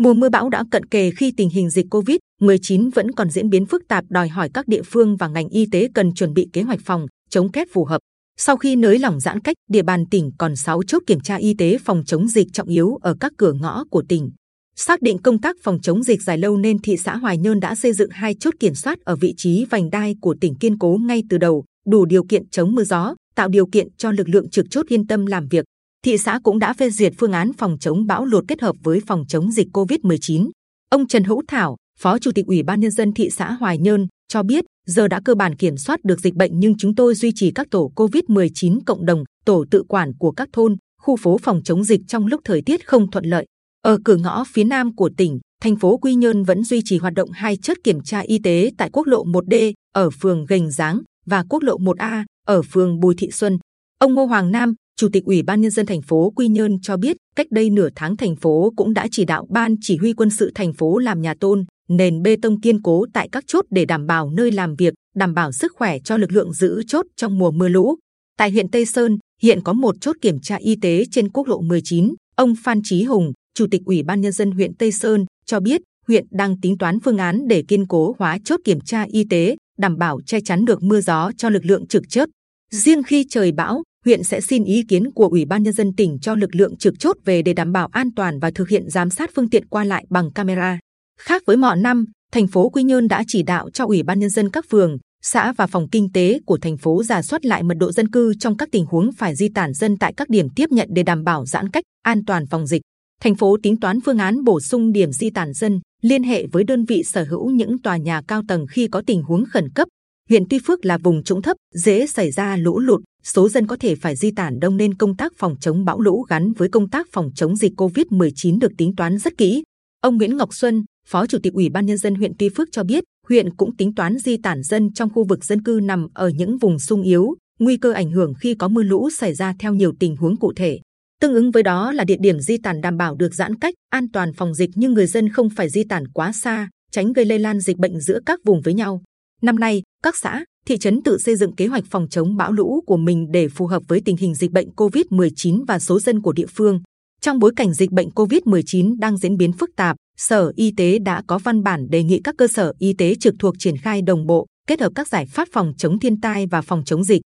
Mùa mưa bão đã cận kề khi tình hình dịch Covid-19 vẫn còn diễn biến phức tạp đòi hỏi các địa phương và ngành y tế cần chuẩn bị kế hoạch phòng chống kép phù hợp. Sau khi nới lỏng giãn cách, địa bàn tỉnh còn 6 chốt kiểm tra y tế phòng chống dịch trọng yếu ở các cửa ngõ của tỉnh. Xác định công tác phòng chống dịch dài lâu nên thị xã Hoài Nhơn đã xây dựng hai chốt kiểm soát ở vị trí vành đai của tỉnh kiên cố ngay từ đầu, đủ điều kiện chống mưa gió, tạo điều kiện cho lực lượng trực chốt yên tâm làm việc. Thị xã cũng đã phê duyệt phương án phòng chống bão lụt kết hợp với phòng chống dịch COVID-19. Ông Trần Hữu Thảo, Phó Chủ tịch Ủy ban Nhân dân thị xã Hoài Nhơn cho biết, giờ đã cơ bản kiểm soát được dịch bệnh nhưng chúng tôi duy trì các tổ COVID-19 cộng đồng, tổ tự quản của các thôn, khu phố phòng chống dịch trong lúc thời tiết không thuận lợi. Ở cửa ngõ phía nam của tỉnh, thành phố Quy Nhơn vẫn duy trì hoạt động hai chốt kiểm tra y tế tại quốc lộ 1D ở phường Gành Giáng và quốc lộ 1A ở phường Bùi Thị Xuân. Ông Ngô Hoàng Nam, Chủ tịch Ủy ban Nhân dân thành phố Quy Nhơn cho biết, cách đây nửa tháng thành phố cũng đã chỉ đạo ban chỉ huy quân sự thành phố làm nhà tôn, nền bê tông kiên cố tại các chốt để đảm bảo nơi làm việc, đảm bảo sức khỏe cho lực lượng giữ chốt trong mùa mưa lũ. Tại huyện Tây Sơn, hiện có một chốt kiểm tra y tế trên quốc lộ 19. Ông Phan Chí Hùng, Chủ tịch Ủy ban Nhân dân huyện Tây Sơn cho biết, huyện đang tính toán phương án để kiên cố hóa chốt kiểm tra y tế, đảm bảo che chắn được mưa gió cho lực lượng trực chốt. Riêng khi trời bão, huyện sẽ xin ý kiến của Ủy ban Nhân dân tỉnh cho lực lượng trực chốt về để đảm bảo an toàn và thực hiện giám sát phương tiện qua lại bằng camera. Khác với mọi năm, thành phố Quy Nhơn đã chỉ đạo cho Ủy ban Nhân dân các phường, xã và phòng kinh tế của thành phố giả soát lại mật độ dân cư trong các tình huống phải di tản dân tại các điểm tiếp nhận để đảm bảo giãn cách, an toàn phòng dịch. Thành phố tính toán phương án bổ sung điểm di tản dân, liên hệ với đơn vị sở hữu những tòa nhà cao tầng khi có tình huống khẩn cấp. Huyện Tuy Phước là vùng trũng thấp, dễ xảy ra lũ lụt, số dân có thể phải di tản đông nên công tác phòng chống bão lũ gắn với công tác phòng chống dịch Covid-19 được tính toán rất kỹ. Ông Nguyễn Ngọc Xuân, Phó Chủ tịch Ủy ban Nhân dân huyện Tuy Phước cho biết, huyện cũng tính toán di tản dân trong khu vực dân cư nằm ở những vùng sung yếu, nguy cơ ảnh hưởng khi có mưa lũ xảy ra theo nhiều tình huống cụ thể. Tương ứng với đó là địa điểm di tản đảm bảo được giãn cách, an toàn phòng dịch nhưng người dân không phải di tản quá xa, tránh gây lây lan dịch bệnh giữa các vùng với nhau. Năm nay, các xã, thị trấn tự xây dựng kế hoạch phòng chống bão lũ của mình để phù hợp với tình hình dịch bệnh COVID-19 và số dân của địa phương. Trong bối cảnh dịch bệnh COVID-19 đang diễn biến phức tạp, Sở Y tế đã có văn bản đề nghị các cơ sở y tế trực thuộc triển khai đồng bộ, kết hợp các giải pháp phòng chống thiên tai và phòng chống dịch.